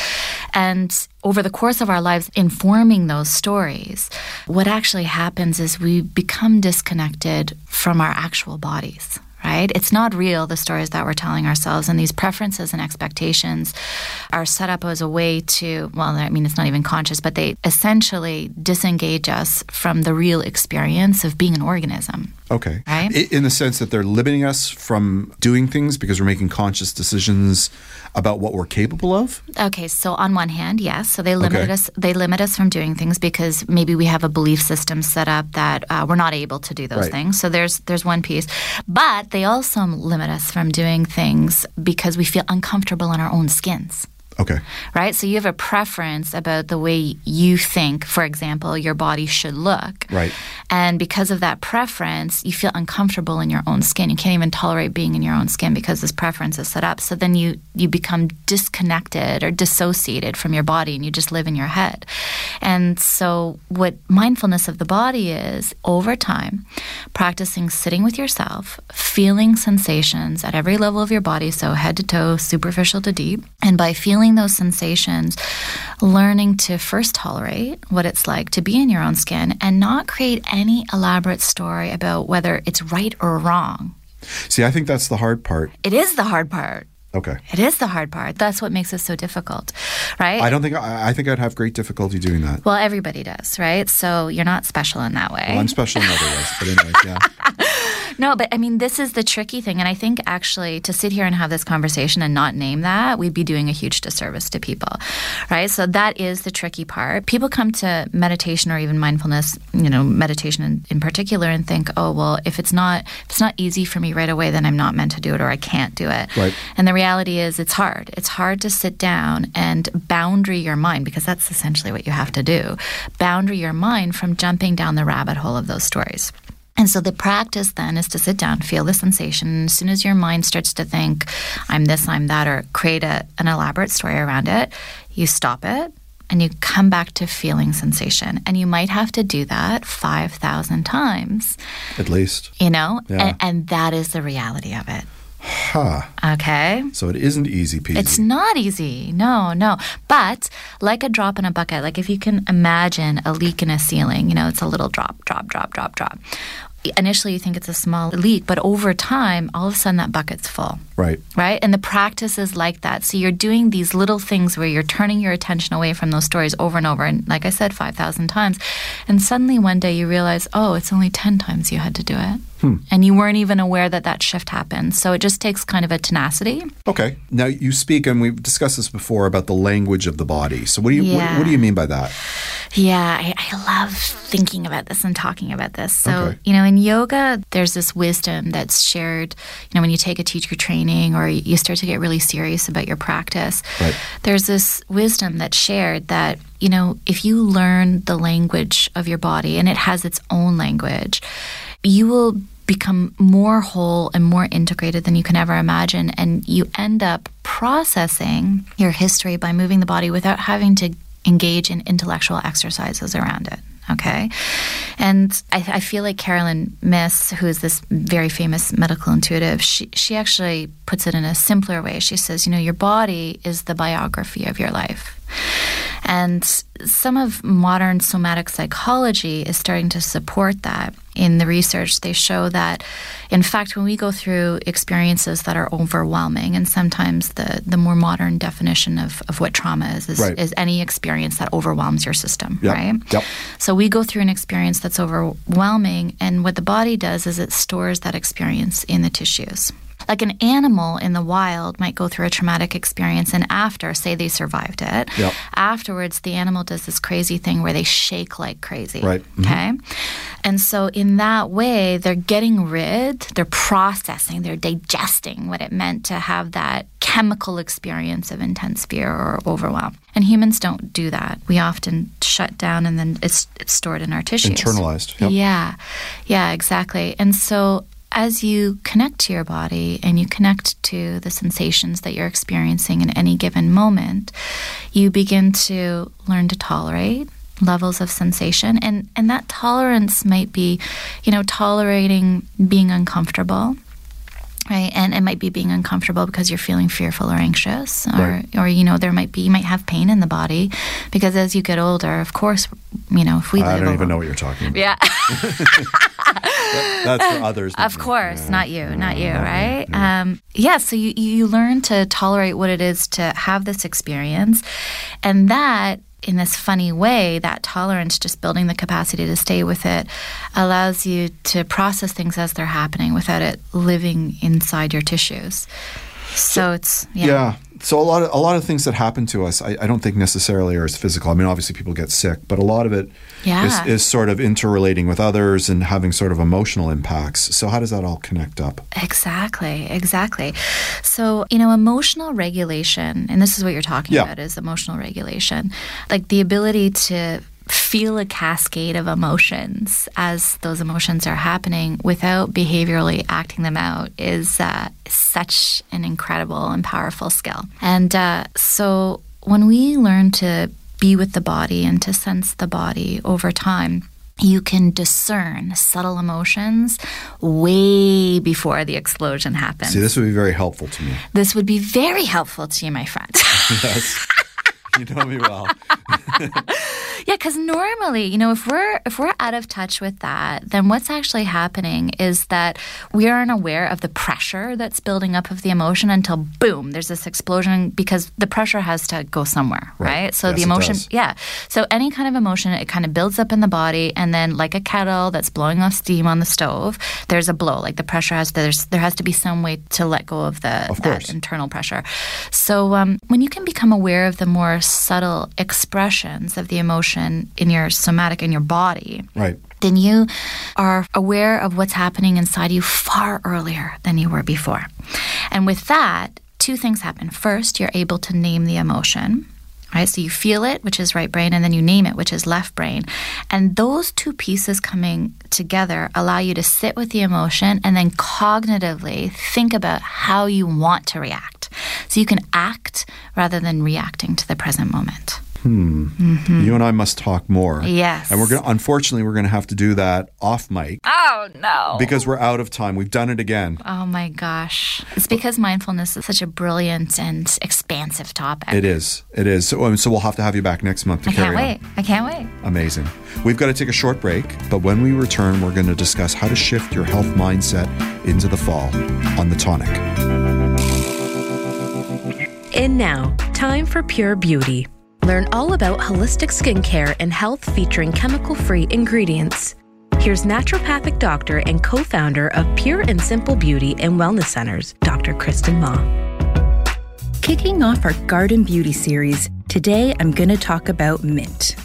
And over the course of our lives, informing those stories, what actually happens is we become disconnected from our actual bodies. Right? It's not real, the stories that we're telling ourselves. And these preferences and expectations are set up as a way to, well, I mean, it's not even conscious, but they essentially disengage us from the real experience of being an organism. Okay. Right? In the sense that they're limiting us from doing things because we're making conscious decisions about what we're capable of. Okay, so on one hand, yes, so they limit Okay. us. They limit us from doing things because maybe we have a belief system set up that uh, we're not able to do those Right. things. So there's there's one piece, but they also limit us from doing things because we feel uncomfortable in our own skins. Okay. right? So you have a preference about the way you think, for example, your body should look. Right. And because of that preference, you feel uncomfortable in your own skin. You can't even tolerate being in your own skin because this preference is set up. So then you you become disconnected or dissociated from your body and you just live in your head. And so what mindfulness of the body is over time, practicing sitting with yourself, feeling sensations at every level of your body, so head to toe, superficial to deep, and by feeling those sensations, learning to first tolerate what it's like to be in your own skin and not create any elaborate story about whether it's right or wrong. See, I think that's the hard part. It is the hard part. Okay. It is the hard part. That's what makes it so difficult, right? I don't think I, I think I'd have great difficulty doing that. well, everybody does, right? So you're not special in that way. Well, I'm special in other ways, but anyways, yeah. [LAUGHS] No, but I mean, this is the tricky thing. And I think actually to sit here and have this conversation and not name that, we'd be doing a huge disservice to people, right? So that is the tricky part. People come to meditation or even mindfulness, you know, meditation in, in particular, and think, oh, well, if it's not if it's not easy for me right away, then I'm not meant to do it or I can't do it. Right. And the reality is, it's hard. It's hard to sit down and boundary your mind because that's essentially what you have to do. Boundary your mind from jumping down the rabbit hole of those stories. And so the practice then is to sit down, feel the sensation. As soon as your mind starts to think, I'm this, I'm that, or create a, an elaborate story around it, you stop it and you come back to feeling sensation. And you might have to do that 5,000 times, At least. you know? Yeah. And, and that is the reality of it. Huh. Okay? So it isn't easy peasy. It's not easy. No, no. But like a drop in a bucket, like if you can imagine a leak in a ceiling, you know, it's a little drop, drop, drop, drop, drop. Initially, you think it's a small leak, but over time, all of a sudden that bucket's full right. right? And the practice is like that. So you're doing these little things where you're turning your attention away from those stories over and over. And like I said, 5,000 times. And suddenly one day you realize, oh, it's only 10 times you had to do it. Hmm. And you weren't even aware that that shift happened. So it just takes kind of a tenacity. Okay. Now you speak, and we've discussed this before about the language of the body. So what do you what, what do you mean by that? Yeah, I, I love thinking about this and talking about this. So, Okay. you know, in yoga, there's this wisdom that's shared. You know, when you take a teacher training or you start to get really serious about your practice, Right. there's this wisdom that's shared that, you know, if you learn the language of your body and it has its own language, you will become more whole and more integrated than you can ever imagine. And you end up processing your history by moving the body without having to engage in intellectual exercises around it. Okay. And I, I feel like Caroline Myss, who is this very famous medical intuitive, she, she actually puts it in a simpler way. She says, you know, your body is the biography of your life. And some of modern somatic psychology is starting to support that. In the research, they show that, in fact, when we go through experiences that are overwhelming, and sometimes the, the more modern definition of, of what trauma is is, Right. is any experience that overwhelms your system, Yep. right? Yep. So we go through an experience that's overwhelming, and what the body does is it stores that experience in the tissues. Like an animal in the wild might go through a traumatic experience, and after, say they survived it, Yep. afterwards the animal does this crazy thing where they shake like crazy. Right. Mhm. Okay. And so, in that way, they're getting rid, they're processing, they're digesting what it meant to have that chemical experience of intense fear or overwhelm. And humans don't do that. We often shut down and then it's, it's stored in our tissues. Internalized. Yep. Yeah, yeah, exactly. And so as you connect to your body and you connect to the sensations that you're experiencing in any given moment, you begin to learn to tolerate levels of sensation. And and that tolerance might be you know tolerating being uncomfortable right and it might be being uncomfortable because you're feeling fearful or anxious or Right. or you know there might be you might have pain in the body because as you get older of course you know if we I don't a even know what you're talking about. yeah [LAUGHS] That's for others. of course, not you, not you, right? Um, yeah, so you, you learn to tolerate what it is to have this experience. And that, in this funny way, that tolerance, just building the capacity to stay with it, allows you to process things as they're happening without it living inside your tissues. So, it's, yeah. Yeah. So a lot of a lot of things that happen to us, I, I don't think necessarily are as physical. I mean, obviously people get sick, but a lot of it Yeah. is, is sort of interrelating with others and having sort of emotional impacts. So how does that all connect up? Exactly, exactly. So, you know, emotional regulation, and this is what you're talking Yeah. about is emotional regulation. Like the ability to feel a cascade of emotions as those emotions are happening without behaviorally acting them out is uh, such an incredible and powerful skill. And uh, so when we learn to be with the body and to sense the body over time, you can discern subtle emotions way before the explosion happens. See, this would be very helpful to me. This would be very helpful to you, my friend. [LAUGHS] Yes. [LAUGHS] you know me well. [LAUGHS] yeah, because normally, you know, if we're if we're out of touch with that, then what's actually happening is that we aren't aware of the pressure that's building up of the emotion until boom, there's this explosion because the pressure has to go somewhere, Right. right? So Yes, the emotion, yeah. So any kind of emotion, it kind of builds up in the body, and then like a kettle that's blowing off steam on the stove, there's a blow. Like the pressure has there's there has to be some way to let go of the Of that internal pressure. So um, when you can become aware of the more subtle expressions of the emotion in your somatic in your body, Right. then you are aware of what's happening inside you far earlier than you were before. And with that, two things happen. First, you're able to name the emotion. Right, so you feel it, which is right brain, and then you name it, which is left brain. And those two pieces coming together allow you to sit with the emotion and then cognitively think about how you want to react. So you can act rather than reacting to the present moment. You and I must talk more. Yes. And we're going to, unfortunately, we're going to have to do that off mic Oh, no. because we're out of time. We've done it again. Oh my gosh. It's because mindfulness is such a brilliant and expansive topic. It is. It is. So, um, so we'll have to have you back next month to I carry can't on. wait. I can't wait. Amazing. We've got to take a short break, but when we return, we're going to discuss how to shift your health mindset into the fall on the tonic. And now, time for Pure Beauty. Learn all about holistic skincare and health featuring chemical free ingredients. Here's naturopathic doctor and co founder of Pure and Simple Beauty and Wellness Centers, Dr. Kristen Ma. Kicking off our Garden Beauty series, today I'm going to talk about mint.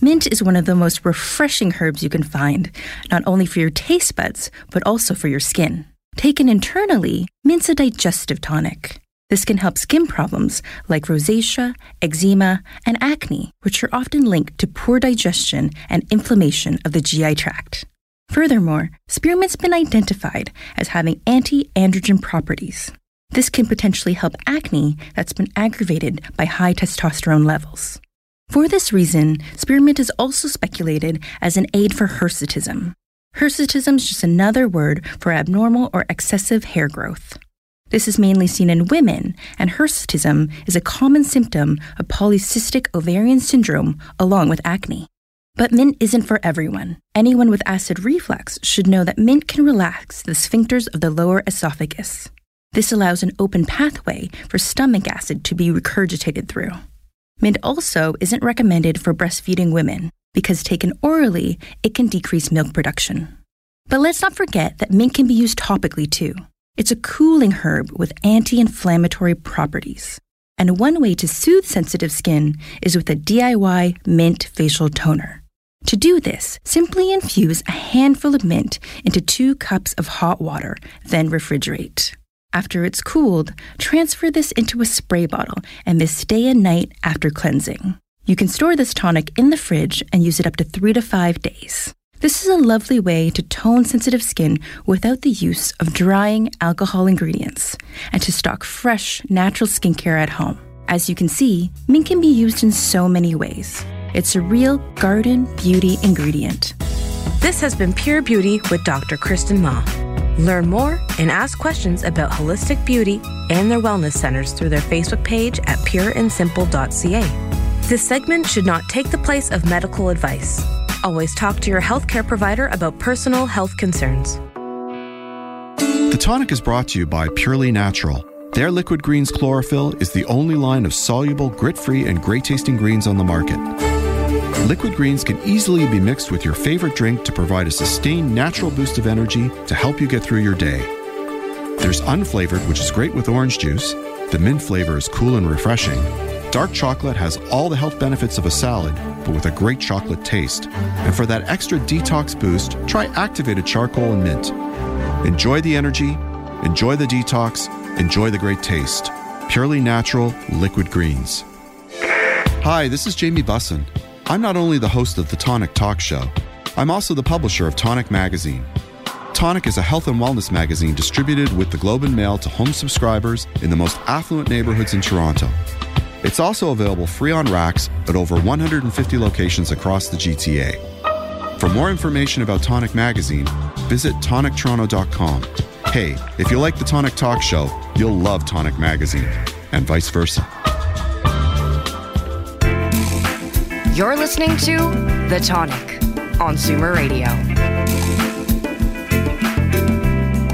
Mint is one of the most refreshing herbs you can find, not only for your taste buds, but also for your skin. Taken internally, mint's a digestive tonic. This can help skin problems like rosacea, eczema, and acne, which are often linked to poor digestion and inflammation of the GI tract. Furthermore, spearmint's been identified as having anti androgen properties. This can potentially help acne that's been aggravated by high testosterone levels. For this reason, spearmint is also speculated as an aid for hirsutism. Hirsutism is just another word for abnormal or excessive hair growth. This is mainly seen in women, and hirsutism is a common symptom of polycystic ovarian syndrome along with acne. But mint isn't for everyone. Anyone with acid reflux should know that mint can relax the sphincters of the lower esophagus. This allows an open pathway for stomach acid to be regurgitated through. Mint also isn't recommended for breastfeeding women because taken orally, it can decrease milk production. But let's not forget that mint can be used topically too. It's a cooling herb with anti inflammatory properties. And one way to soothe sensitive skin is with a DIY mint facial toner. To do this, simply infuse a handful of mint into two cups of hot water, then refrigerate. After it's cooled, transfer this into a spray bottle and mist day and night after cleansing. You can store this tonic in the fridge and use it up to three to five days. This is a lovely way to tone sensitive skin without the use of drying alcohol ingredients and to stock fresh, natural skincare at home. As you can see, mint can be used in so many ways. It's a real garden beauty ingredient. This has been Pure Beauty with Dr. Kristen Ma. Learn more and ask questions about holistic beauty and their wellness centers through their Facebook page at pureandsimple.ca. This segment should not take the place of medical advice. Always talk to your healthcare provider about personal health concerns. The tonic is brought to you by Purely Natural. Their Liquid Greens Chlorophyll is the only line of soluble, grit free, and great tasting greens on the market. Liquid greens can easily be mixed with your favorite drink to provide a sustained natural boost of energy to help you get through your day. There's unflavored, which is great with orange juice. The mint flavor is cool and refreshing. Dark chocolate has all the health benefits of a salad, but with a great chocolate taste. And for that extra detox boost, try activated charcoal and mint. Enjoy the energy, enjoy the detox, enjoy the great taste. Purely natural, liquid greens. Hi, this is Jamie Bussin. I'm not only the host of the Tonic Talk Show, I'm also the publisher of Tonic Magazine. Tonic is a health and wellness magazine distributed with the Globe and Mail to home subscribers in the most affluent neighborhoods in Toronto. It's also available free on racks at over 150 locations across the GTA. For more information about Tonic Magazine, visit tonictoronto.com. Hey, if you like the Tonic Talk Show, you'll love Tonic Magazine, and vice versa. You're listening to The Tonic on Zoomer Radio.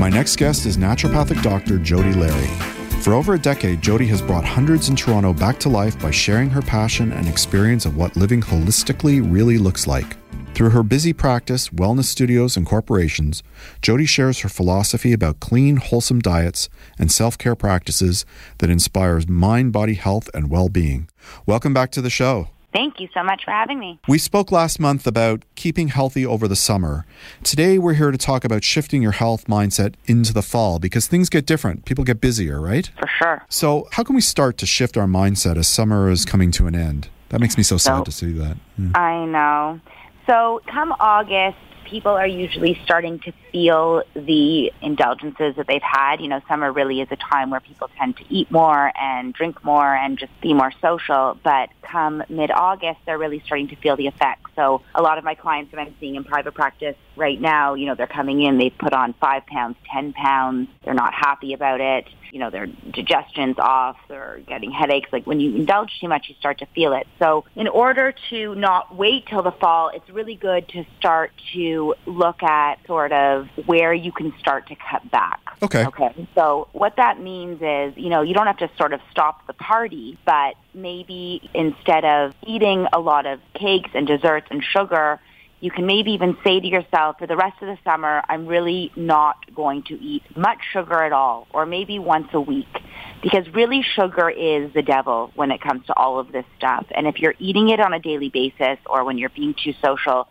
My next guest is naturopathic doctor Jody Larry. For over a decade, Jody has brought hundreds in Toronto back to life by sharing her passion and experience of what living holistically really looks like. Through her busy practice, wellness studios, and corporations, Jody shares her philosophy about clean, wholesome diets and self care practices that inspires mind body health and well being. Welcome back to the show. Thank you so much for having me. We spoke last month about keeping healthy over the summer. Today, we're here to talk about shifting your health mindset into the fall because things get different. People get busier, right? For sure. So, how can we start to shift our mindset as summer is coming to an end? That makes me so sad So- to see that. Yeah. I know. So, come August, people are usually starting to feel the indulgences that they've had. You know, summer really is a time where people tend to eat more and drink more and just be more social. But come mid-August, they're really starting to feel the effects. So a lot of my clients that I'm seeing in private practice right now, you know, they're coming in, they've put on five pounds, 10 pounds. They're not happy about it. You know, their digestion's off. They're getting headaches. Like when you indulge too much, you start to feel it. So in order to not wait till the fall, it's really good to start to look at sort of where you can start to cut back. Okay. Okay. So what that means is, you know, you don't have to sort of stop the party, but maybe instead of eating a lot of cakes and desserts and sugar, you can maybe even say to yourself, for the rest of the summer, I'm really not going to eat much sugar at all, or maybe once a week. Because really sugar is the devil when it comes to all of this stuff. And if you're eating it on a daily basis or when you're being too social,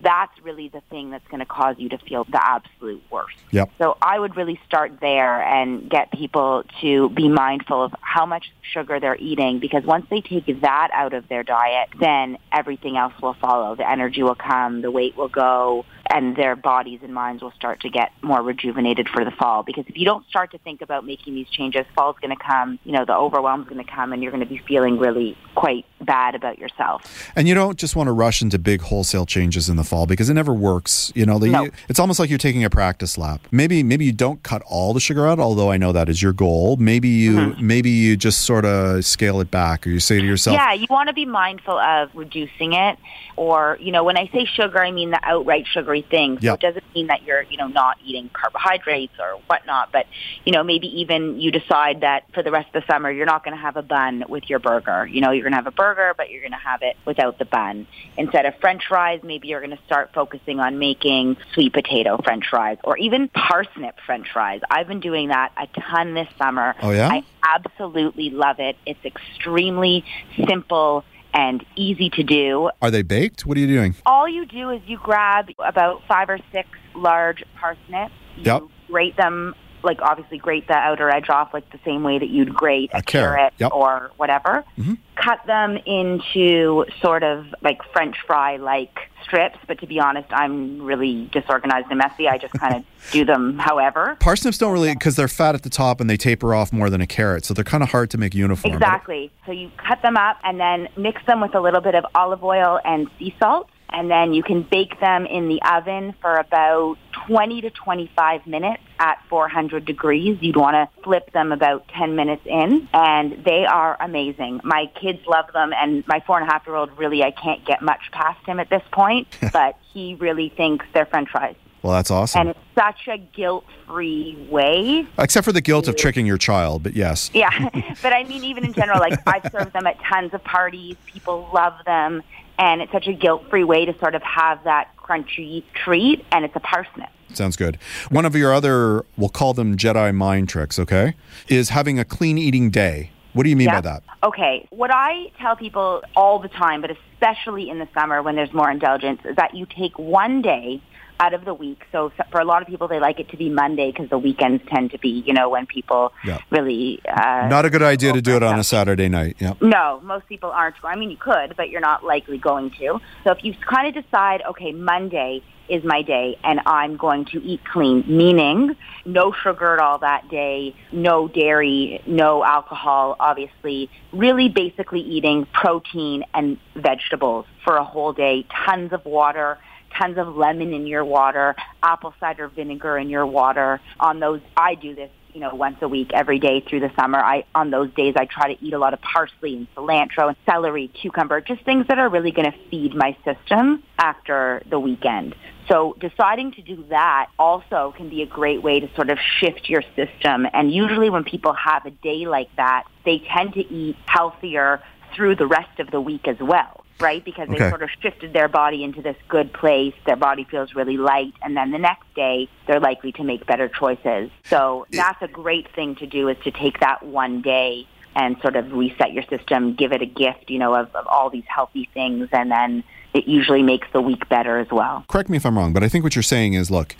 that's really the thing that's going to cause you to feel the absolute worst. Yep. So I would really start there and get people to be mindful of how much sugar they're eating because once they take that out of their diet, then everything else will follow. The energy will come, the weight will go, and their bodies and minds will start to get more rejuvenated for the fall. Because if you don't start to think about making these changes, fall's going to come, you know, the overwhelm's going to come and you're going to be feeling really quite bad about yourself. And you don't just want to rush into big wholesale changes in the fall because it never works. You know, the, No. it's almost like you're taking a practice lap. Maybe maybe you don't cut all the sugar out, although I know that is your goal. Maybe you mm-hmm. maybe you just sort of scale it back, or you say to yourself, Yeah, you want to be mindful of reducing it. Or, you know, when I say sugar, I mean the outright sugary things. So it doesn't mean that you're, you know, not eating carbohydrates or whatnot. But, you know, maybe even you decide that for the rest of the summer, you're not going to have a bun with your burger. You know, you're going to have a burger, but you're going to have it without the bun. Instead of french fries, maybe you're going to start focusing on making sweet potato french fries or even parsnip french fries. I've been doing that a ton this summer. Oh, yeah? I absolutely love it. It's extremely simple and easy to do. "Are they baked? What are you doing?" All you do is you grab about five or six large parsnips. You Yep. grate them, like obviously grate the outer edge off like the same way that you'd grate a, A carrot, carrot yep. or whatever. Mhm. Cut them into sort of like French fry like strips, but to be honest, I'm really disorganized and messy. I just kind of [LAUGHS] do them however. Parsnips don't really because they're fat at the top and they taper off more than a carrot, so they're kind of hard to make uniform. Exactly. So you cut them up and then mix them with a little bit of olive oil and sea salt. And then you can bake them in the oven for about 20 to 25 minutes at 400 degrees. You'd want to flip them about 10 minutes in, and they are amazing. My kids love them, and my four and a half year old really, I can't get much past him at this point, [LAUGHS] but he really thinks they're french fries. well, that's awesome. And it's such a guilt free way Except for the guilt of tricking your child, but yes. yeah, [LAUGHS] but I mean, even in general, like I've served them at tons of parties. People love them, and it's such a guilt-free way to sort of have that crunchy treat, and it's a parsnip. Sounds good. One of your other, we'll call them Jedi mind tricks, okay, is having a clean eating day. What do you mean Yeah. by that? Okay, what I tell people all the time, but especially in the summer when there's more indulgence, is that you take one day out of the week. So for a lot of people, they like it to be Monday because the weekends tend to be, you know, when people Yeah. really. Uh, Not a good idea to do it on a Saturday night. Yeah. no, most people aren't. I mean, you could, but you're not likely going to. So if you kind of decide, okay, Monday is my day and I'm going to eat clean, meaning no sugar at all that day, no dairy, no alcohol, obviously, really basically eating protein and vegetables for a whole day, tons of water, tons of lemon in your water, apple cider vinegar in your water. On those, I do this you know, once a week, every day through the summer. I on those days I try to eat a lot of parsley and cilantro and celery, cucumber, just things that are really going to feed my system after the weekend. So deciding to do that also can be a great way to sort of shift your system. And usually when people have a day like that, they tend to eat healthier through the rest of the week as well. Right? Because they Okay. sort of shifted their body into this good place. Their body feels really light. And then the next day, they're likely to make better choices. So that's a great thing to do is to take that one day and sort of reset your system, give it a gift, you know, of, of all these healthy things. And then it usually makes the week better as well. Correct me if I'm wrong, but I think what you're saying is look,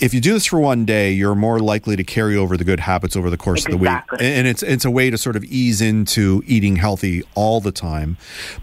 if you do this for one day, you're more likely to carry over the good habits over the course of the week. And it's it's a way to sort of ease into eating healthy all the time.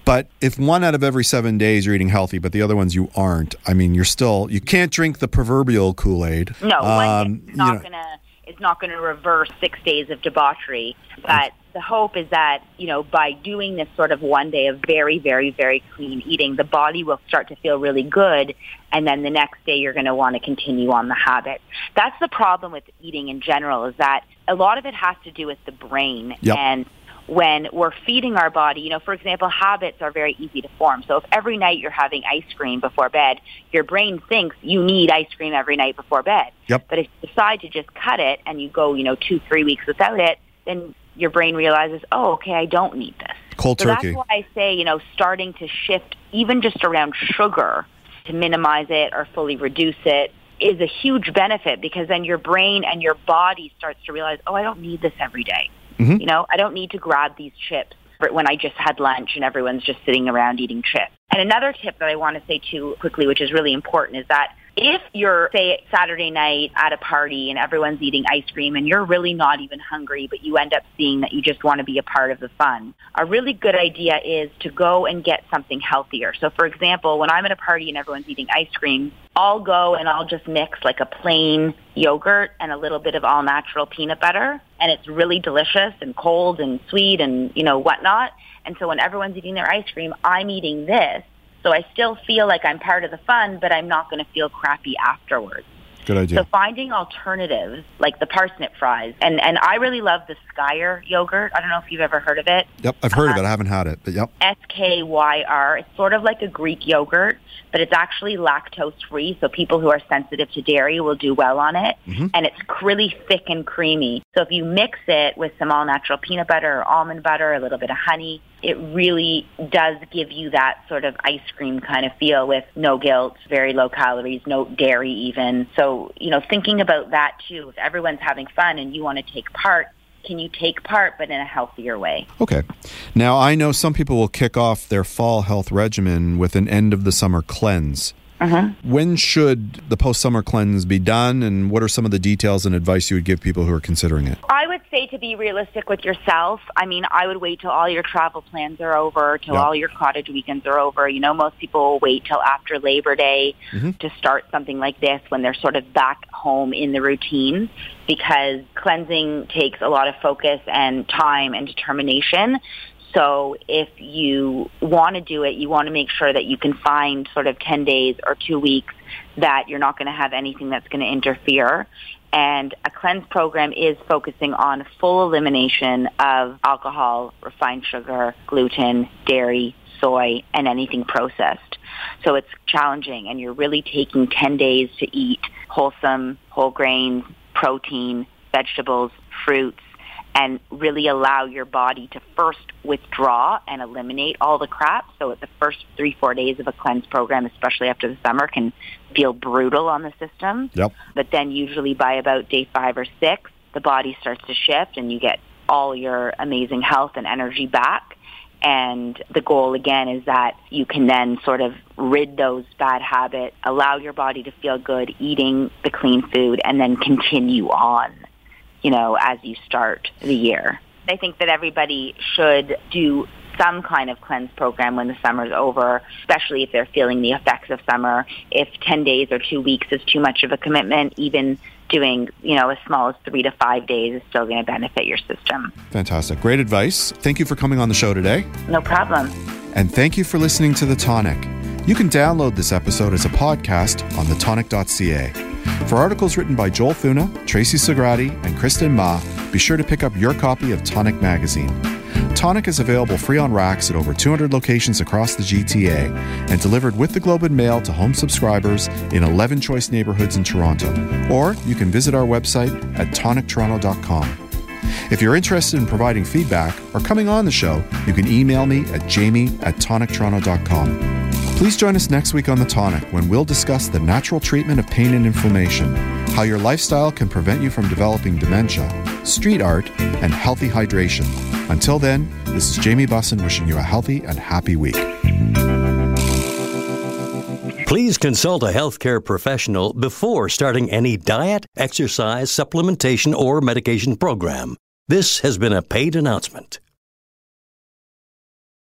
But if one out of every 7 days you're eating healthy, but the other ones you aren't, I mean, you're still you can't drink the proverbial Kool-Aid. No, Um, not know, gonna is not gonna reverse six days of debauchery. But the hope is that you know by doing this sort of one day of very, very, very clean eating, the body will start to feel really good, and then the next day you're going to want to continue on the habit. That's the problem with eating in general is that a lot of it has to do with the brain Yep. and when we're feeding our body, you know, for example, habits are very easy to form. So if every night you're having ice cream before bed, your brain thinks you need ice cream every night before bed. Yep. But if you decide to just cut it and you go, you know, two, three weeks without it, then your brain realizes, oh, okay, I don't need this. cold So turkey. that's why I say, you know, starting to shift even just around sugar to minimize it or fully reduce it is a huge benefit because then your brain and your body starts to realize, oh, I don't need this every day. Mhm. You know, I don't need to grab these chips when I just had lunch and everyone's just sitting around eating chips. And another tip that I want to say too quickly, which is really important, is that if you're, say, Saturday night at a party and everyone's eating ice cream and you're really not even hungry, but you end up seeing that you just want to be a part of the fun, a really good idea is to go and get something healthier. So, for example, when I'm at a party and everyone's eating ice cream, I'll go and I'll just mix like a plain yogurt and a little bit of all natural peanut butter. And it's really delicious and cold and sweet and, you know, whatnot. And so when everyone's eating their ice cream, I'm eating this. So I still feel like I'm part of the fun, but I'm not going to feel crappy afterwards. Good idea. So finding alternatives like the parsnip fries, and and I really love the Skyr yogurt. I don't know if you've ever heard of it. yep, I've heard of it. Uh, I haven't had it, but yep. S K Y R. It's sort of like a Greek yogurt, but it's actually lactose free. So people who are sensitive to dairy will do well on it. Mm-hmm. And it's really thick and creamy. So if you mix it with some all natural peanut butter or almond butter, a little bit of honey, it really does give you that sort of ice cream kind of feel with no guilt, very low calories, no dairy even. So, you know, thinking about that too. If everyone's having fun and you want to take part, can you take part but in a healthier way? Okay. Now, I know some people will kick off their fall health regimen with an end of the summer cleanse. Uh-huh. When should the post summer cleanse be done, and what are some of the details and advice you would give people who are considering it? I would say to be realistic with yourself. I mean, I would wait till all your travel plans are over, till Yeah. all your cottage weekends are over. You know, most people will wait till after Labor Day mm-hmm. to start something like this when they're sort of back home in the routine because cleansing takes a lot of focus and time and determination. So if you want to do it, you want to make sure that you can find sort of 10 days or two weeks that you're not going to have anything that's going to interfere. And a cleanse program is focusing on full elimination of alcohol, refined sugar, gluten, dairy, soy, and anything processed. So it's challenging and you're really taking 10 days to eat wholesome, whole grains, protein, vegetables, fruits, and really allow your body to first withdraw and eliminate all the crap. So the first three, four days of a cleanse program, especially after the summer, can feel brutal on the system. Yep. But then usually by about day five or six, the body starts to shift and you get all your amazing health and energy back. And the goal again is that you can then sort of rid those bad habits, allow your body to feel good eating the clean food, and then continue on, you know, as you start the year. I think that everybody should do some kind of cleanse program when the summer's over, especially if they're feeling the effects of summer. If 10 days or two weeks is too much of a commitment, even doing, you know, as small as three to five days is still going to benefit your system. Fantastic. Great advice. Thank you for coming on the show today. No problem. And thank you for listening to The Tonic. You can download this episode as a podcast on thetonic.ca. For articles written by Joel Thuna, Tracy Sagrati, and Kristen Ma, be sure to pick up your copy of Tonic Magazine. Tonic is available free on racks at over 200 locations across the GTA and delivered with the Globe and Mail to home subscribers in 11 choice neighborhoods in Toronto. Or you can visit our website at tonictoronto.com. If you're interested in providing feedback or coming on the show, you can email me at jamie at tonictoronto.com. Please join us next week on The Tonic when we'll discuss the natural treatment of pain and inflammation, how your lifestyle can prevent you from developing dementia, street art, and healthy hydration. Until then, this is Jamie Bussin wishing you a healthy and happy week. Please consult a healthcare professional before starting any diet, exercise, supplementation, or medication program. This has been a paid announcement.